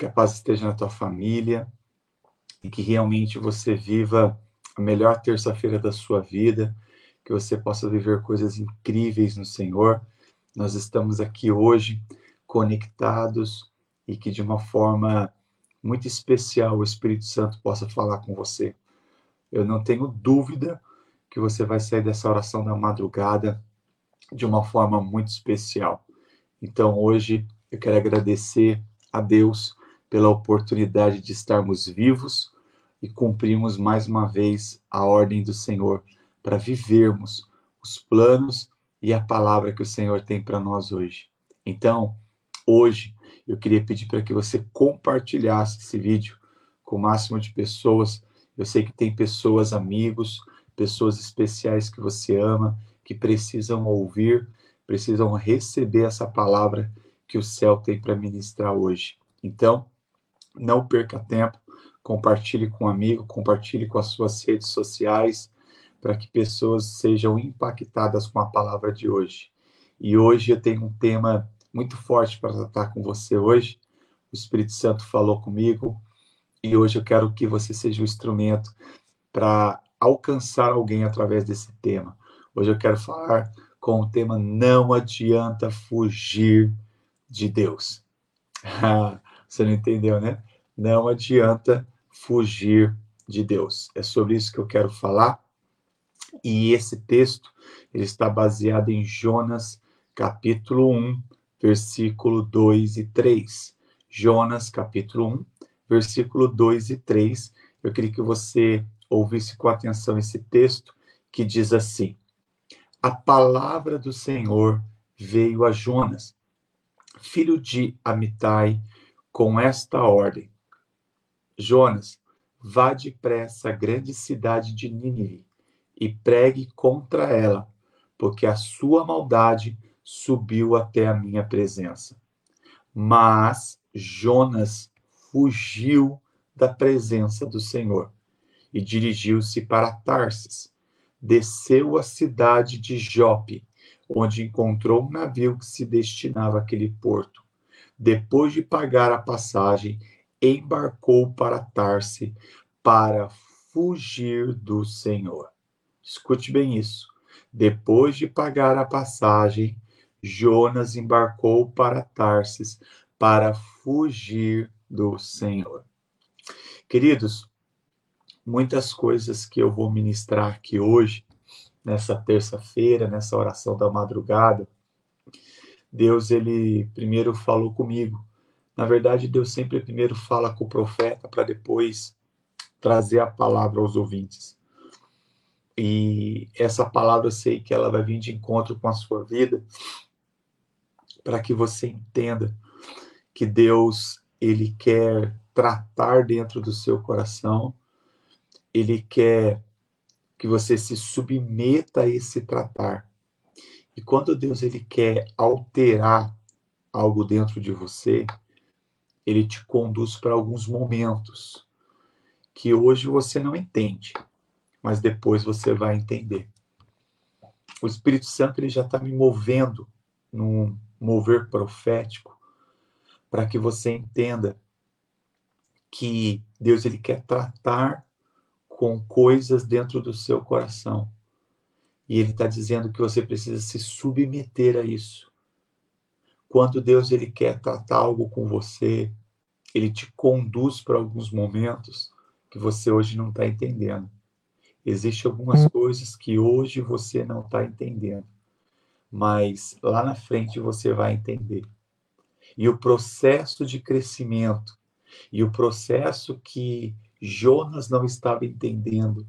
que a paz esteja na tua família e que realmente você viva a melhor terça-feira da sua vida, que você possa viver coisas incríveis no Senhor. Nós estamos aqui hoje conectados e que de uma forma muito especial o Espírito Santo possa falar com você. Eu não tenho dúvida que você vai sair dessa oração da madrugada de uma forma muito especial. Então, hoje, eu quero agradecer a Deus pela oportunidade de estarmos vivos e cumprirmos mais uma vez a ordem do Senhor para vivermos os planos e a palavra que o Senhor tem para nós hoje. Então, hoje, eu queria pedir para que você compartilhasse esse vídeo com o máximo de pessoas. Eu sei que tem pessoas, amigos, pessoas especiais que você ama, que precisam ouvir, precisam receber essa palavra que o céu tem para ministrar hoje. Então, não perca tempo, compartilhe com um amigo, compartilhe com as suas redes sociais, para que pessoas sejam impactadas com a palavra de hoje. E hoje eu tenho um tema muito forte para tratar com você hoje. O Espírito Santo falou comigo e hoje eu quero que você seja o um instrumento para alcançar alguém através desse tema. Hoje eu quero falar com o tema Não adianta fugir de Deus. você não entendeu, né? Não adianta fugir de Deus. É sobre isso que eu quero falar. E esse texto ele está baseado em Jonas, capítulo 1, versículo 2 e 3. Jonas, capítulo 1, versículo 2 e 3. Eu queria que você ouvisse com atenção esse texto que diz assim: A palavra do Senhor veio a Jonas, filho de Amitai, com esta ordem: Jonas, vá depressa à grande cidade de Nínive e pregue contra ela, porque a sua maldade subiu até a minha presença. Mas Jonas fugiu da presença do Senhor e dirigiu-se para Tarsis. Desceu à cidade de Jope, onde encontrou um navio que se destinava àquele porto. Depois de pagar a passagem, embarcou para Tarse para fugir do Senhor. Escute bem isso. Depois de pagar a passagem, Jonas embarcou para Tarsis para fugir do Senhor. Queridos, muitas coisas que eu vou ministrar aqui hoje, nessa terça-feira, nessa oração da madrugada, Deus ele primeiro falou comigo. Na verdade, Deus sempre primeiro fala com o profeta para depois trazer a palavra aos ouvintes. E essa palavra eu sei que ela vai vir de encontro com a sua vida, para que você entenda que Deus ele quer tratar dentro do seu coração, ele quer que você se submeta a esse tratar. E quando Deus ele quer alterar algo dentro de você, ele te conduz para alguns momentos que hoje você não entende, mas depois você vai entender. O Espírito Santo ele já está me movendo num mover profético para que você entenda que Deus ele quer tratar com coisas dentro do seu coração. E ele está dizendo que você precisa se submeter a isso. Quando Deus ele quer tratar algo com você, ele te conduz para alguns momentos que você hoje não está entendendo. Existem algumas coisas que hoje você não está entendendo mas lá na frente você vai entender. E o processo de crescimento e o processo que Jonas não estava entendendo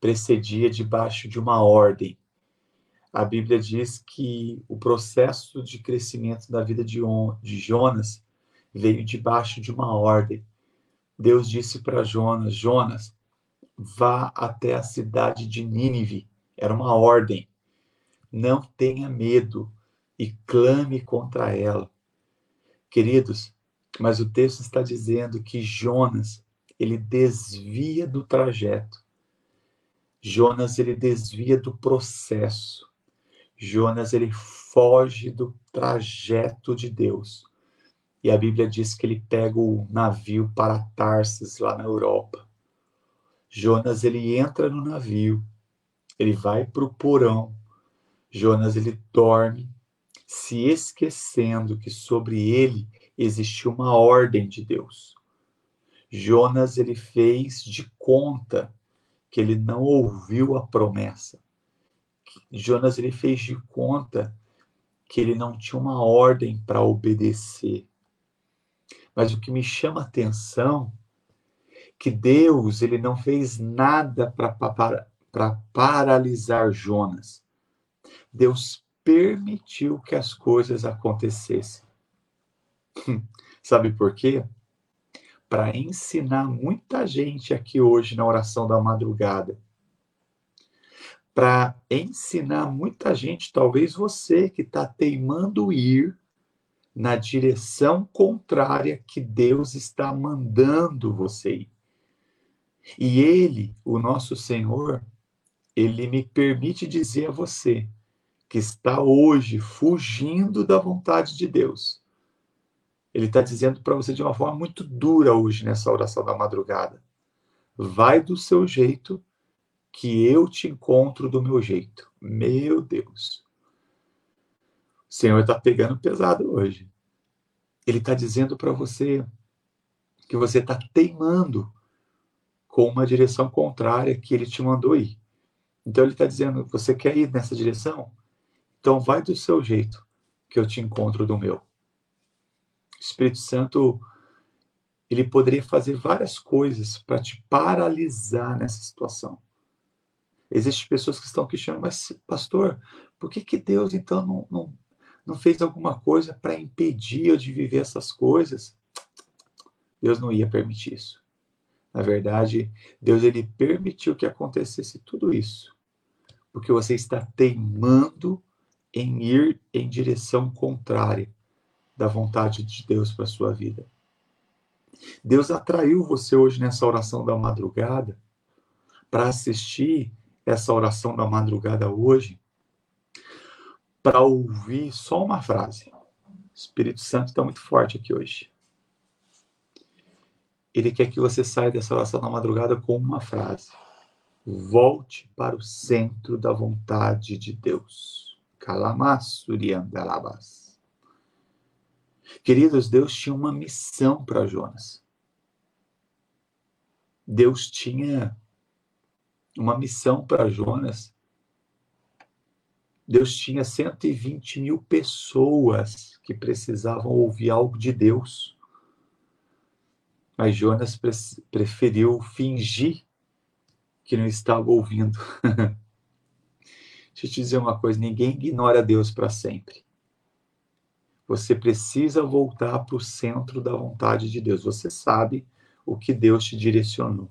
precedia debaixo de uma ordem. A Bíblia diz que o processo de crescimento da vida de, de Jonas veio debaixo de uma ordem. Deus disse para Jonas: Jonas, vá até a cidade de Nínive. Era uma ordem. Não tenha medo e clame contra ela. Queridos, mas o texto está dizendo que Jonas, ele desvia do trajeto. Jonas, ele desvia do processo. Jonas, ele foge do trajeto de Deus. E a Bíblia diz que ele pega o navio para Tarsis, lá na Europa. Jonas, ele entra no navio, ele vai para o porão. Jonas, ele dorme, se esquecendo que sobre ele existia uma ordem de Deus. Jonas, ele fez de conta que ele não ouviu a promessa. Jonas, ele fez de conta que ele não tinha uma ordem para obedecer. Mas o que me chama a atenção que Deus ele não fez nada para paralisar Jonas. Deus permitiu que as coisas acontecessem. Sabe por quê? Para ensinar muita gente aqui hoje na oração da madrugada. Para ensinar muita gente, talvez você que está teimando ir na direção contrária que Deus está mandando você ir. E Ele, o nosso Senhor, Ele me permite dizer a você que está hoje fugindo da vontade de Deus. Ele está dizendo para você de uma forma muito dura hoje nessa oração da madrugada. Vai do seu jeito, que eu te encontro do meu jeito. Meu Deus. O Senhor está pegando pesado hoje. Ele está dizendo para você que você está teimando com uma direção contrária que ele te mandou ir. Então ele está dizendo: você quer ir nessa direção? Então vai do seu jeito, que eu te encontro do meu. Espírito Santo, ele poderia fazer várias coisas para te paralisar nessa situação. Existem pessoas que estão questionando, mas pastor, por que, que Deus então não, não, não fez alguma coisa para impedir eu de viver essas coisas? Deus não ia permitir isso. Na verdade, Deus ele permitiu que acontecesse tudo isso, porque você está teimando em ir em direção contrária da vontade de Deus para a sua vida. Deus atraiu você hoje nessa oração da madrugada para assistir essa oração da madrugada hoje para ouvir só uma frase. O Espírito Santo está muito forte aqui hoje. Ele quer que você saia dessa oração da madrugada com uma frase. Volte para o centro da vontade de Deus. Kalamassuriandalabas. Queridos, Deus tinha uma missão para Jonas. Deus tinha uma missão para Jonas. Deus tinha 120 mil pessoas que precisavam ouvir algo de Deus. Mas Jonas pre preferiu fingir que não estava ouvindo. Deixa eu te dizer uma coisa: ninguém ignora Deus para sempre. Você precisa voltar para o centro da vontade de Deus. Você sabe o que Deus te direcionou.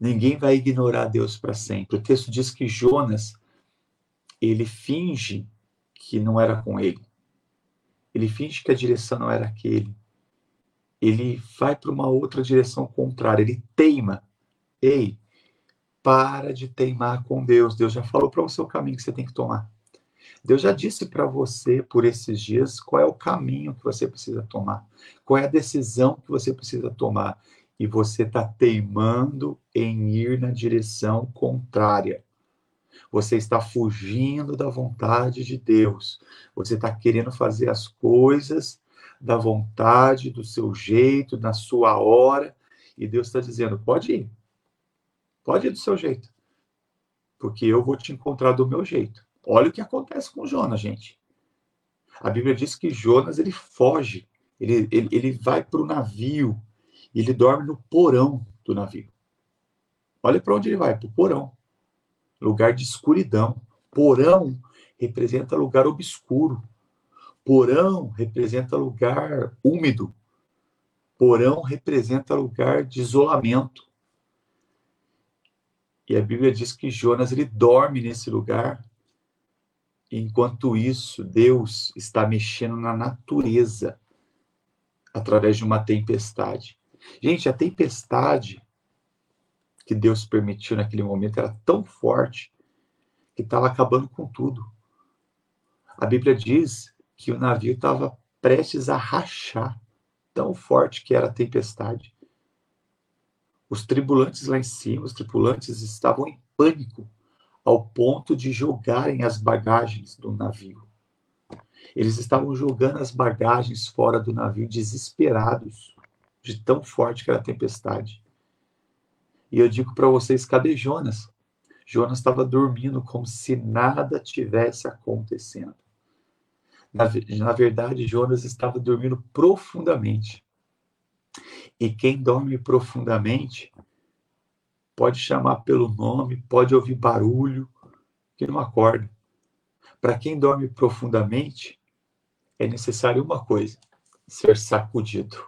Ninguém vai ignorar Deus para sempre. O texto diz que Jonas, ele finge que não era com ele. Ele finge que a direção não era aquele. Ele vai para uma outra direção contrária. Ele teima. Ei, para de teimar com Deus. Deus já falou para o caminho que você tem que tomar. Deus já disse para você por esses dias qual é o caminho que você precisa tomar, qual é a decisão que você precisa tomar. E você está teimando em ir na direção contrária. Você está fugindo da vontade de Deus. Você está querendo fazer as coisas da vontade, do seu jeito, na sua hora. E Deus está dizendo: pode ir, Pode ir do seu jeito. Porque eu vou te encontrar do meu jeito. Olha o que acontece com Jonas, gente. A Bíblia diz que Jonas ele foge, ele, ele, ele vai para o navio, ele dorme no porão do navio. Olha para onde ele vai, para o porão. Lugar de escuridão. Porão representa lugar obscuro. Porão representa lugar úmido. Porão representa lugar de isolamento. E a Bíblia diz que Jonas ele dorme nesse lugar. Enquanto isso, Deus está mexendo na natureza através de uma tempestade. Gente, a tempestade que Deus permitiu naquele momento era tão forte que estava acabando com tudo. A Bíblia diz que o navio estava prestes a rachar, tão forte que era a tempestade. Os tripulantes lá em cima, os tripulantes estavam em pânico, ao ponto de jogarem as bagagens do navio. Eles estavam jogando as bagagens fora do navio, desesperados, de tão forte que era a tempestade. E eu digo para vocês: cadê Jonas? Jonas estava dormindo como se nada tivesse acontecendo. Na, na verdade, Jonas estava dormindo profundamente. E quem dorme profundamente pode chamar pelo nome, pode ouvir barulho, que não acorda. Para quem dorme profundamente, é necessário uma coisa: ser sacudido.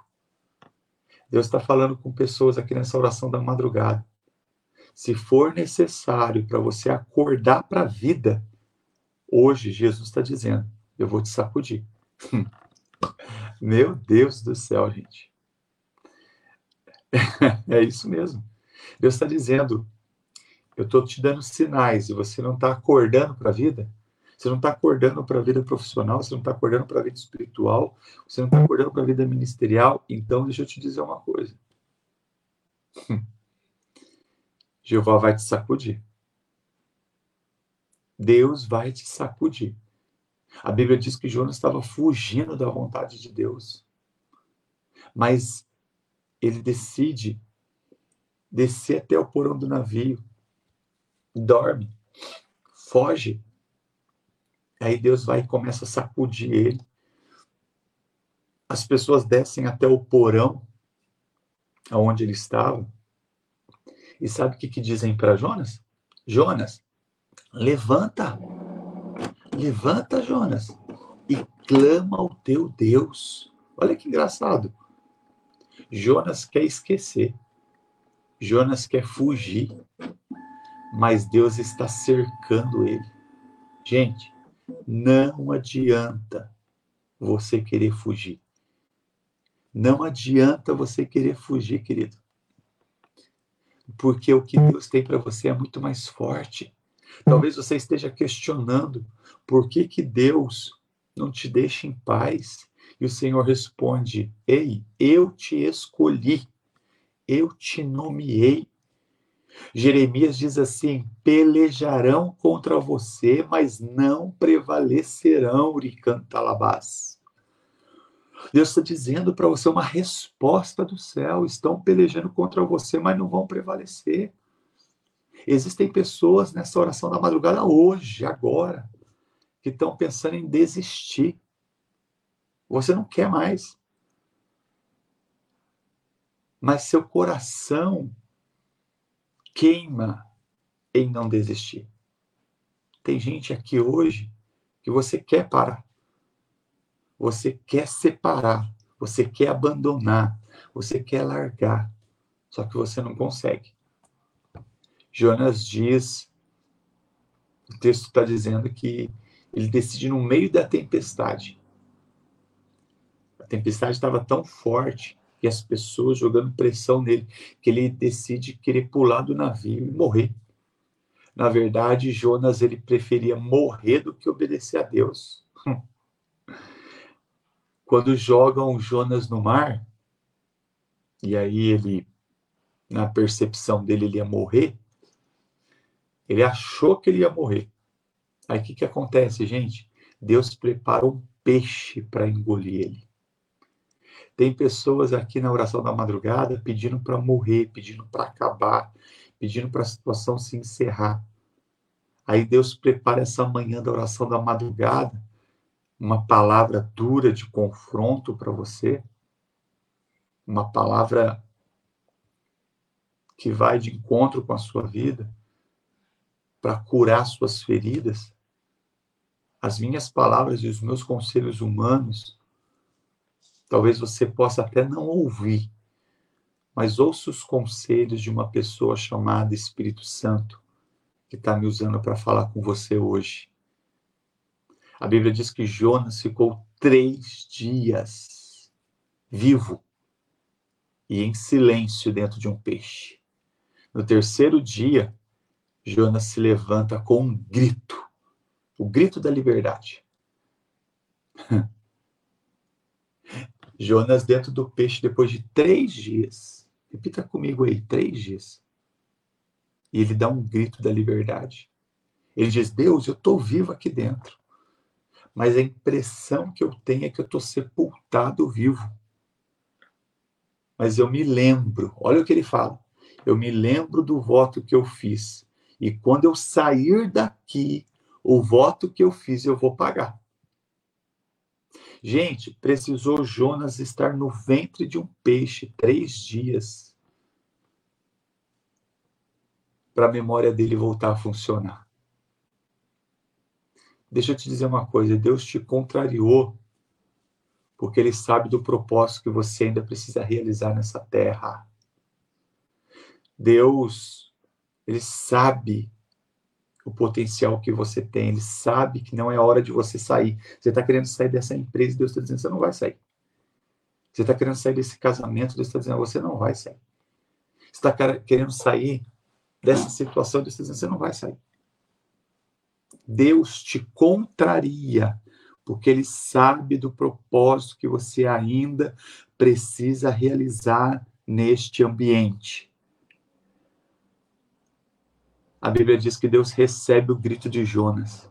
Deus está falando com pessoas aqui nessa oração da madrugada. Se for necessário para você acordar para a vida, hoje Jesus está dizendo: eu vou te sacudir. Meu Deus do céu, gente. é isso mesmo. Deus está dizendo: eu estou te dando sinais e você não está acordando para a vida. Você não está acordando para a vida profissional, você não está acordando para a vida espiritual, você não está acordando para a vida ministerial. Então, deixa eu te dizer uma coisa. Jeová vai te sacudir. Deus vai te sacudir. A Bíblia diz que Jonas estava fugindo da vontade de Deus. Mas ele decide descer até o porão do navio, dorme, foge Aí Deus vai e começa a sacudir ele. As pessoas descem até o porão, aonde ele estava. E sabe o que, que dizem para Jonas? Jonas, levanta, levanta, Jonas, e clama ao teu Deus. Olha que engraçado. Jonas quer esquecer. Jonas quer fugir. Mas Deus está cercando ele. Gente, não adianta você querer fugir. Não adianta você querer fugir, querido. Porque o que Deus tem para você é muito mais forte. Talvez você esteja questionando por que, que Deus não te deixa em paz. E o Senhor responde: Ei, eu te escolhi, eu te nomeei Jeremias diz assim: pelejarão contra você, mas não prevalecerão, Uricantalabás. Deus está dizendo para você uma resposta do céu: estão pelejando contra você, mas não vão prevalecer. Existem pessoas nessa oração da madrugada hoje, agora, que estão pensando em desistir. Você não quer mais. Mas seu coração queima em não desistir. Tem gente aqui hoje que você quer parar. Você quer separar, você quer abandonar, você quer largar, só que você não consegue. Jonas diz, o texto está dizendo que ele decide no meio da tempestade. A tempestade estava tão forte e as pessoas jogando pressão nele, que ele decide querer pular do navio e morrer. Na verdade, Jonas ele preferia morrer do que obedecer a Deus. Quando jogam Jonas no mar, e aí ele, na percepção dele, ele ia morrer, ele achou que ele ia morrer. Aí o que, que acontece, gente? Deus prepara um peixe para engolir ele. Tem pessoas aqui na oração da madrugada pedindo para morrer, pedindo para acabar, pedindo para a situação se encerrar. Aí Deus prepara essa manhã da oração da madrugada, uma palavra dura de confronto para você, uma palavra que vai de encontro com a sua vida, para curar suas feridas. As minhas palavras e os meus conselhos humanos Talvez você possa até não ouvir, mas ouça os conselhos de uma pessoa chamada Espírito Santo, que está me usando para falar com você hoje. A Bíblia diz que Jonas ficou três dias vivo e em silêncio dentro de um peixe. No terceiro dia, Jonas se levanta com um grito, o grito da liberdade. Jonas dentro do peixe depois de três dias. Repita comigo aí, três dias. E ele dá um grito da liberdade. Ele diz: Deus, eu estou vivo aqui dentro. Mas a impressão que eu tenho é que eu estou sepultado vivo. Mas eu me lembro, olha o que ele fala. Eu me lembro do voto que eu fiz. E quando eu sair daqui, o voto que eu fiz eu vou pagar. Gente, precisou Jonas estar no ventre de um peixe três dias para a memória dele voltar a funcionar. Deixa eu te dizer uma coisa: Deus te contrariou porque Ele sabe do propósito que você ainda precisa realizar nessa terra. Deus, Ele sabe o potencial que você tem. Ele sabe que não é hora de você sair. Você está querendo sair dessa empresa, Deus está dizendo, você não vai sair. Você está querendo sair desse casamento, Deus está dizendo, você não vai sair. Você está querendo sair dessa situação, Deus está dizendo, você não vai sair. Deus te contraria, porque Ele sabe do propósito que você ainda precisa realizar neste ambiente. A Bíblia diz que Deus recebe o grito de Jonas.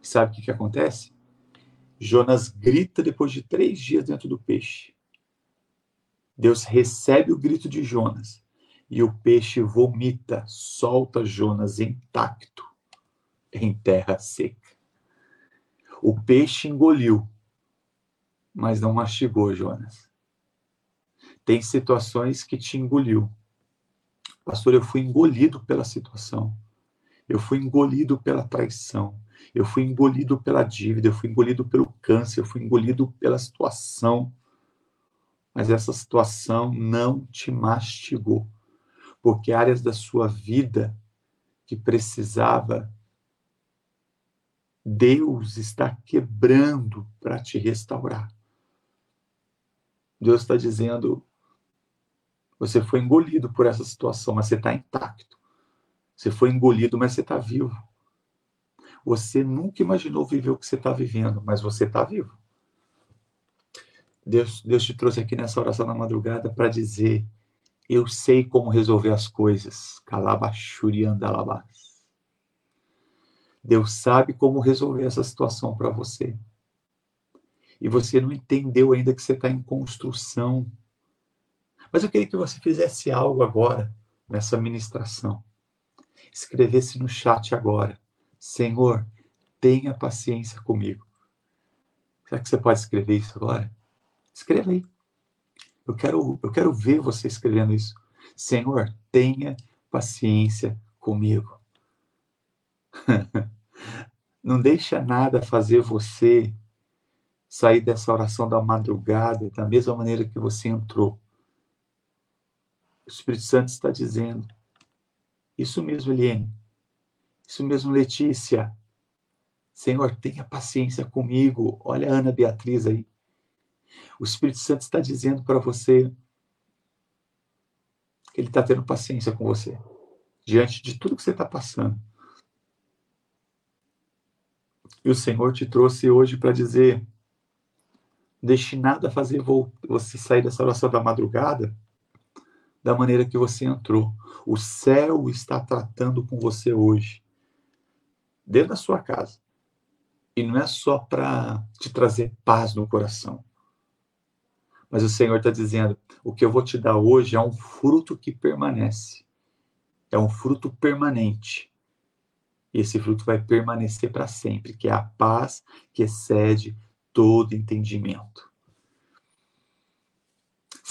Sabe o que, que acontece? Jonas grita depois de três dias dentro do peixe. Deus recebe o grito de Jonas e o peixe vomita, solta Jonas intacto em terra seca. O peixe engoliu, mas não mastigou Jonas. Tem situações que te engoliu, Pastor, eu fui engolido pela situação. Eu fui engolido pela traição. Eu fui engolido pela dívida. Eu fui engolido pelo câncer. Eu fui engolido pela situação. Mas essa situação não te mastigou. Porque áreas da sua vida que precisava, Deus está quebrando para te restaurar. Deus está dizendo: você foi engolido por essa situação, mas você está intacto. Você foi engolido, mas você está vivo. Você nunca imaginou viver o que você está vivendo, mas você está vivo. Deus, Deus te trouxe aqui nessa oração na madrugada para dizer: Eu sei como resolver as coisas. Calabachuri andalabás. Deus sabe como resolver essa situação para você. E você não entendeu ainda que você está em construção mas eu queria que você fizesse algo agora, nessa ministração. Escrevesse no chat agora: Senhor, tenha paciência comigo. Será que você pode escrever isso agora? Escreva aí. Eu quero, eu quero ver você escrevendo isso. Senhor, tenha paciência comigo. Não deixa nada fazer você sair dessa oração da madrugada da mesma maneira que você entrou. O Espírito Santo está dizendo. Isso mesmo, Eliane. Isso mesmo, Letícia. Senhor, tenha paciência comigo. Olha a Ana Beatriz aí. O Espírito Santo está dizendo para você que ele está tendo paciência com você, diante de tudo que você está passando. E o Senhor te trouxe hoje para dizer: deixe nada fazer você sair dessa oração da madrugada da maneira que você entrou. O céu está tratando com você hoje, dentro da sua casa. E não é só para te trazer paz no coração. Mas o Senhor está dizendo: o que eu vou te dar hoje é um fruto que permanece. É um fruto permanente. E esse fruto vai permanecer para sempre, que é a paz que excede todo entendimento.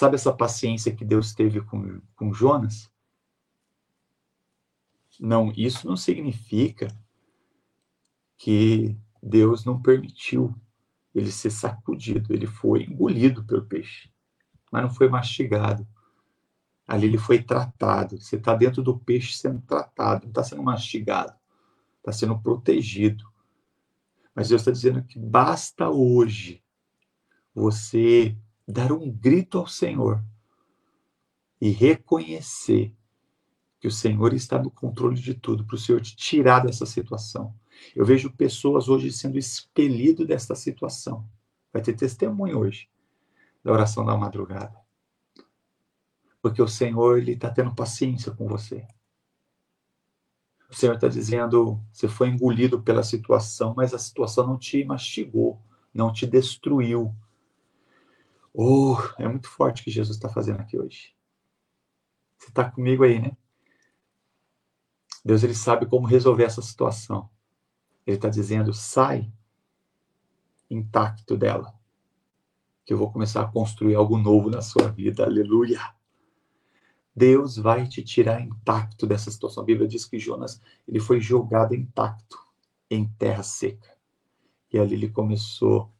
Sabe essa paciência que Deus teve com, com Jonas? Não, isso não significa que Deus não permitiu ele ser sacudido, ele foi engolido pelo peixe, mas não foi mastigado. Ali ele foi tratado. Você está dentro do peixe sendo tratado, não está sendo mastigado, está sendo protegido. Mas Deus está dizendo que basta hoje você dar um grito ao Senhor e reconhecer que o Senhor está no controle de tudo, para o Senhor te tirar dessa situação. Eu vejo pessoas hoje sendo expelido desta situação. Vai ter testemunho hoje. da oração da madrugada. Porque o Senhor, Ele está tendo paciência com você. O Senhor está dizendo, você foi engolido pela situação, mas a situação não te mastigou, não te destruiu. Oh, é muito forte o que Jesus está fazendo aqui hoje. Você está comigo aí, né? Deus ele sabe como resolver essa situação. Ele está dizendo: sai intacto dela, que eu vou começar a construir algo novo na sua vida. Aleluia! Deus vai te tirar intacto dessa situação. A Bíblia diz que Jonas ele foi jogado intacto em terra seca. E ali ele começou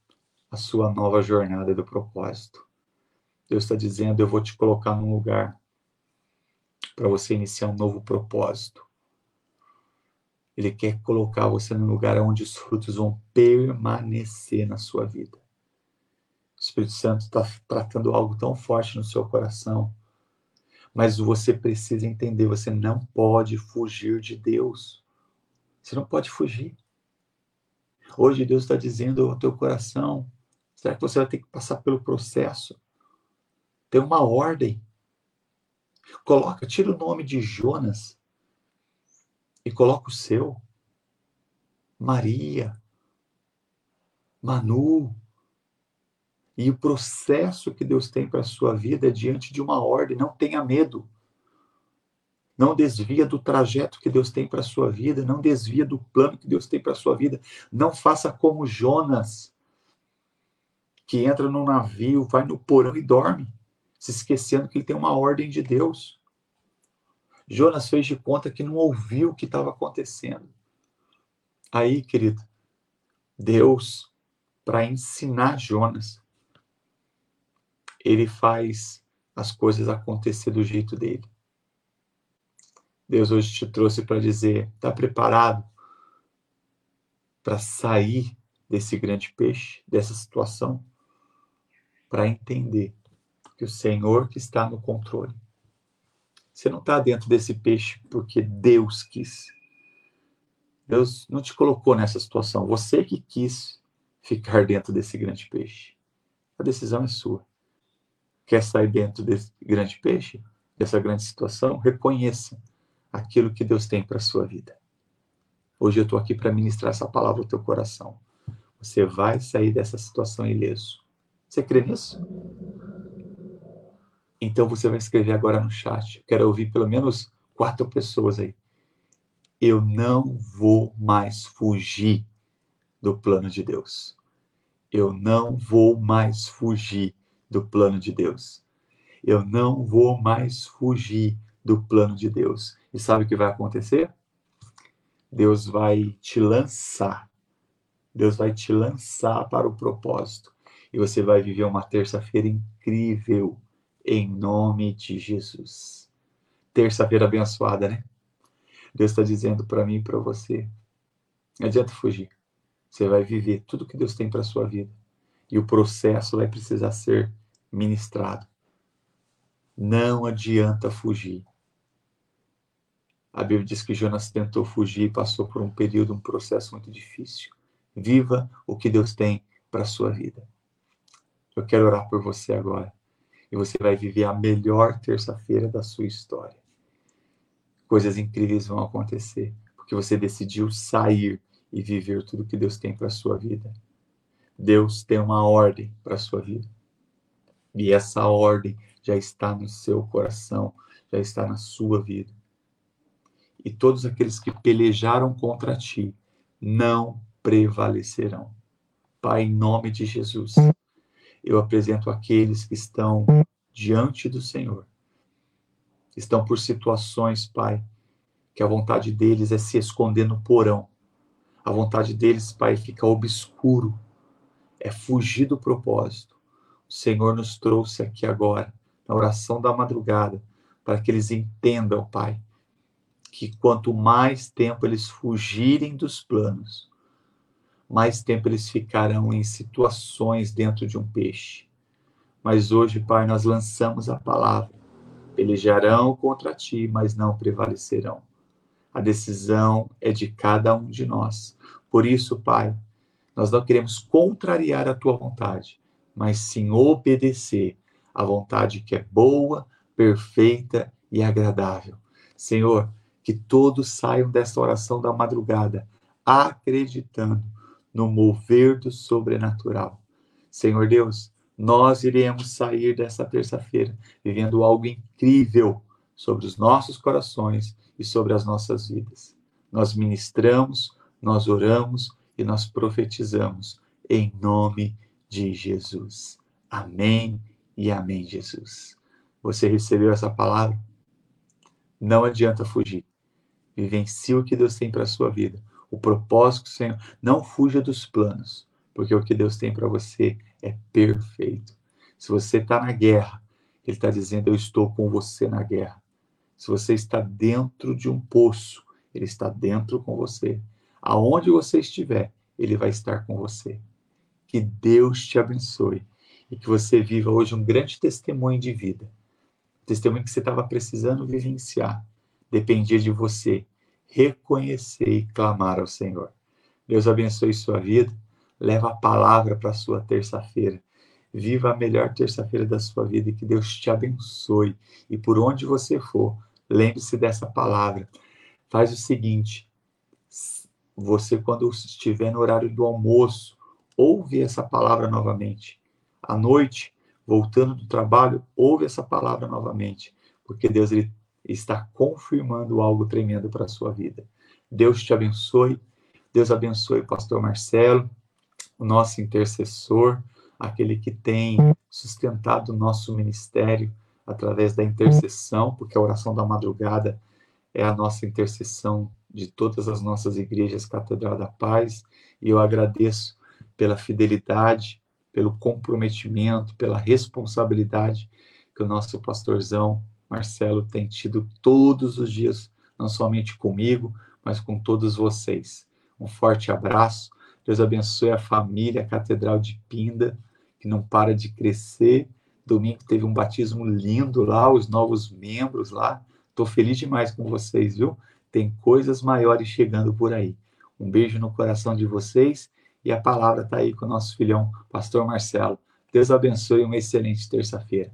a sua nova jornada do propósito. Deus está dizendo: Eu vou te colocar num lugar para você iniciar um novo propósito. Ele quer colocar você num lugar onde os frutos vão permanecer na sua vida. O Espírito Santo está tratando algo tão forte no seu coração. Mas você precisa entender, você não pode fugir de Deus. Você não pode fugir. Hoje Deus está dizendo ao teu coração, será que você vai ter que passar pelo processo? Tem uma ordem. Coloca, tira o nome de Jonas e coloca o seu. Maria, Manu. E o processo que Deus tem para a sua vida é diante de uma ordem. Não tenha medo. Não desvia do trajeto que Deus tem para a sua vida. Não desvia do plano que Deus tem para a sua vida. Não faça como Jonas, que entra no navio, vai no porão e dorme, se esquecendo que ele tem uma ordem de Deus. Jonas fez de conta que não ouviu o que estava acontecendo. Aí, querido, Deus, para ensinar Jonas, ele faz as coisas acontecer do jeito dele. Deus hoje te trouxe para dizer: está preparado para sair desse grande peixe, dessa situação, para entender que o Senhor que está no controle você não está dentro desse peixe porque Deus quis. Deus não te colocou nessa situação. Você que quis ficar dentro desse grande peixe. A decisão é sua. Quer sair dentro desse grande peixe, dessa grande situação? Reconheça aquilo que Deus tem para a sua vida. Hoje eu estou aqui para ministrar essa palavra ao teu coração. Você vai sair dessa situação ileso. Você crê nisso? Então você vai escrever agora no chat. Quero ouvir pelo menos quatro pessoas aí. Eu não vou mais fugir do plano de Deus. Eu não vou mais fugir do plano de Deus. Eu não vou mais fugir do plano de Deus. E sabe o que vai acontecer? Deus vai te lançar. Deus vai te lançar para o propósito. E você vai viver uma terça-feira incrível em nome de Jesus. Terça-feira abençoada, né? Deus está dizendo para mim e para você: não adianta fugir. Você vai viver tudo que Deus tem para sua vida. E o processo vai precisar ser ministrado. Não adianta fugir. A Bíblia diz que Jonas tentou fugir e passou por um período, um processo muito difícil. Viva o que Deus tem para a sua vida. Eu quero orar por você agora e você vai viver a melhor terça-feira da sua história. Coisas incríveis vão acontecer, porque você decidiu sair e viver tudo que Deus tem para a sua vida. Deus tem uma ordem para a sua vida. E essa ordem já está no seu coração, já está na sua vida. E todos aqueles que pelejaram contra ti não prevalecerão. Pai, em nome de Jesus, eu apresento aqueles que estão diante do Senhor. Estão por situações, Pai, que a vontade deles é se esconder no porão. A vontade deles, Pai, fica obscuro, é fugir do propósito. O Senhor nos trouxe aqui agora, na oração da madrugada, para que eles entendam, Pai, que quanto mais tempo eles fugirem dos planos, mais tempo eles ficarão em situações dentro de um peixe. Mas hoje, Pai, nós lançamos a palavra. Pelejarão contra ti, mas não prevalecerão. A decisão é de cada um de nós. Por isso, Pai, nós não queremos contrariar a tua vontade, mas sim obedecer à vontade que é boa, perfeita e agradável. Senhor, que todos saiam desta oração da madrugada acreditando no mover do sobrenatural. Senhor Deus, nós iremos sair dessa terça-feira vivendo algo incrível sobre os nossos corações e sobre as nossas vidas. Nós ministramos, nós oramos e nós profetizamos em nome de Jesus. Amém e amém, Jesus. Você recebeu essa palavra? Não adianta fugir. Vivencie o que Deus tem para a sua vida. O propósito, Senhor, não fuja dos planos, porque o que Deus tem para você é perfeito. Se você está na guerra, Ele está dizendo: Eu estou com você na guerra. Se você está dentro de um poço, Ele está dentro com você. Aonde você estiver, Ele vai estar com você. Que Deus te abençoe e que você viva hoje um grande testemunho de vida. testemunho que você estava precisando vivenciar. Dependia de você reconhecer e clamar ao Senhor. Deus abençoe sua vida. Leva a palavra para a sua terça-feira. Viva a melhor terça-feira da sua vida e que Deus te abençoe. E por onde você for, lembre-se dessa palavra. Faz o seguinte: você, quando estiver no horário do almoço, ouve essa palavra novamente. À noite, voltando do trabalho, ouve essa palavra novamente, porque Deus ele está confirmando algo tremendo para a sua vida. Deus te abençoe. Deus abençoe o pastor Marcelo, o nosso intercessor, aquele que tem sustentado o nosso ministério através da intercessão, porque a oração da madrugada é a nossa intercessão de todas as nossas igrejas Catedral da Paz, e eu agradeço pela fidelidade, pelo comprometimento, pela responsabilidade que o nosso pastorzão Marcelo tem tido todos os dias, não somente comigo, mas com todos vocês. Um forte abraço. Deus abençoe a família a Catedral de Pinda, que não para de crescer. Domingo teve um batismo lindo lá, os novos membros lá. Estou feliz demais com vocês, viu? Tem coisas maiores chegando por aí. Um beijo no coração de vocês e a palavra está aí com o nosso filhão, Pastor Marcelo. Deus abençoe uma excelente terça-feira.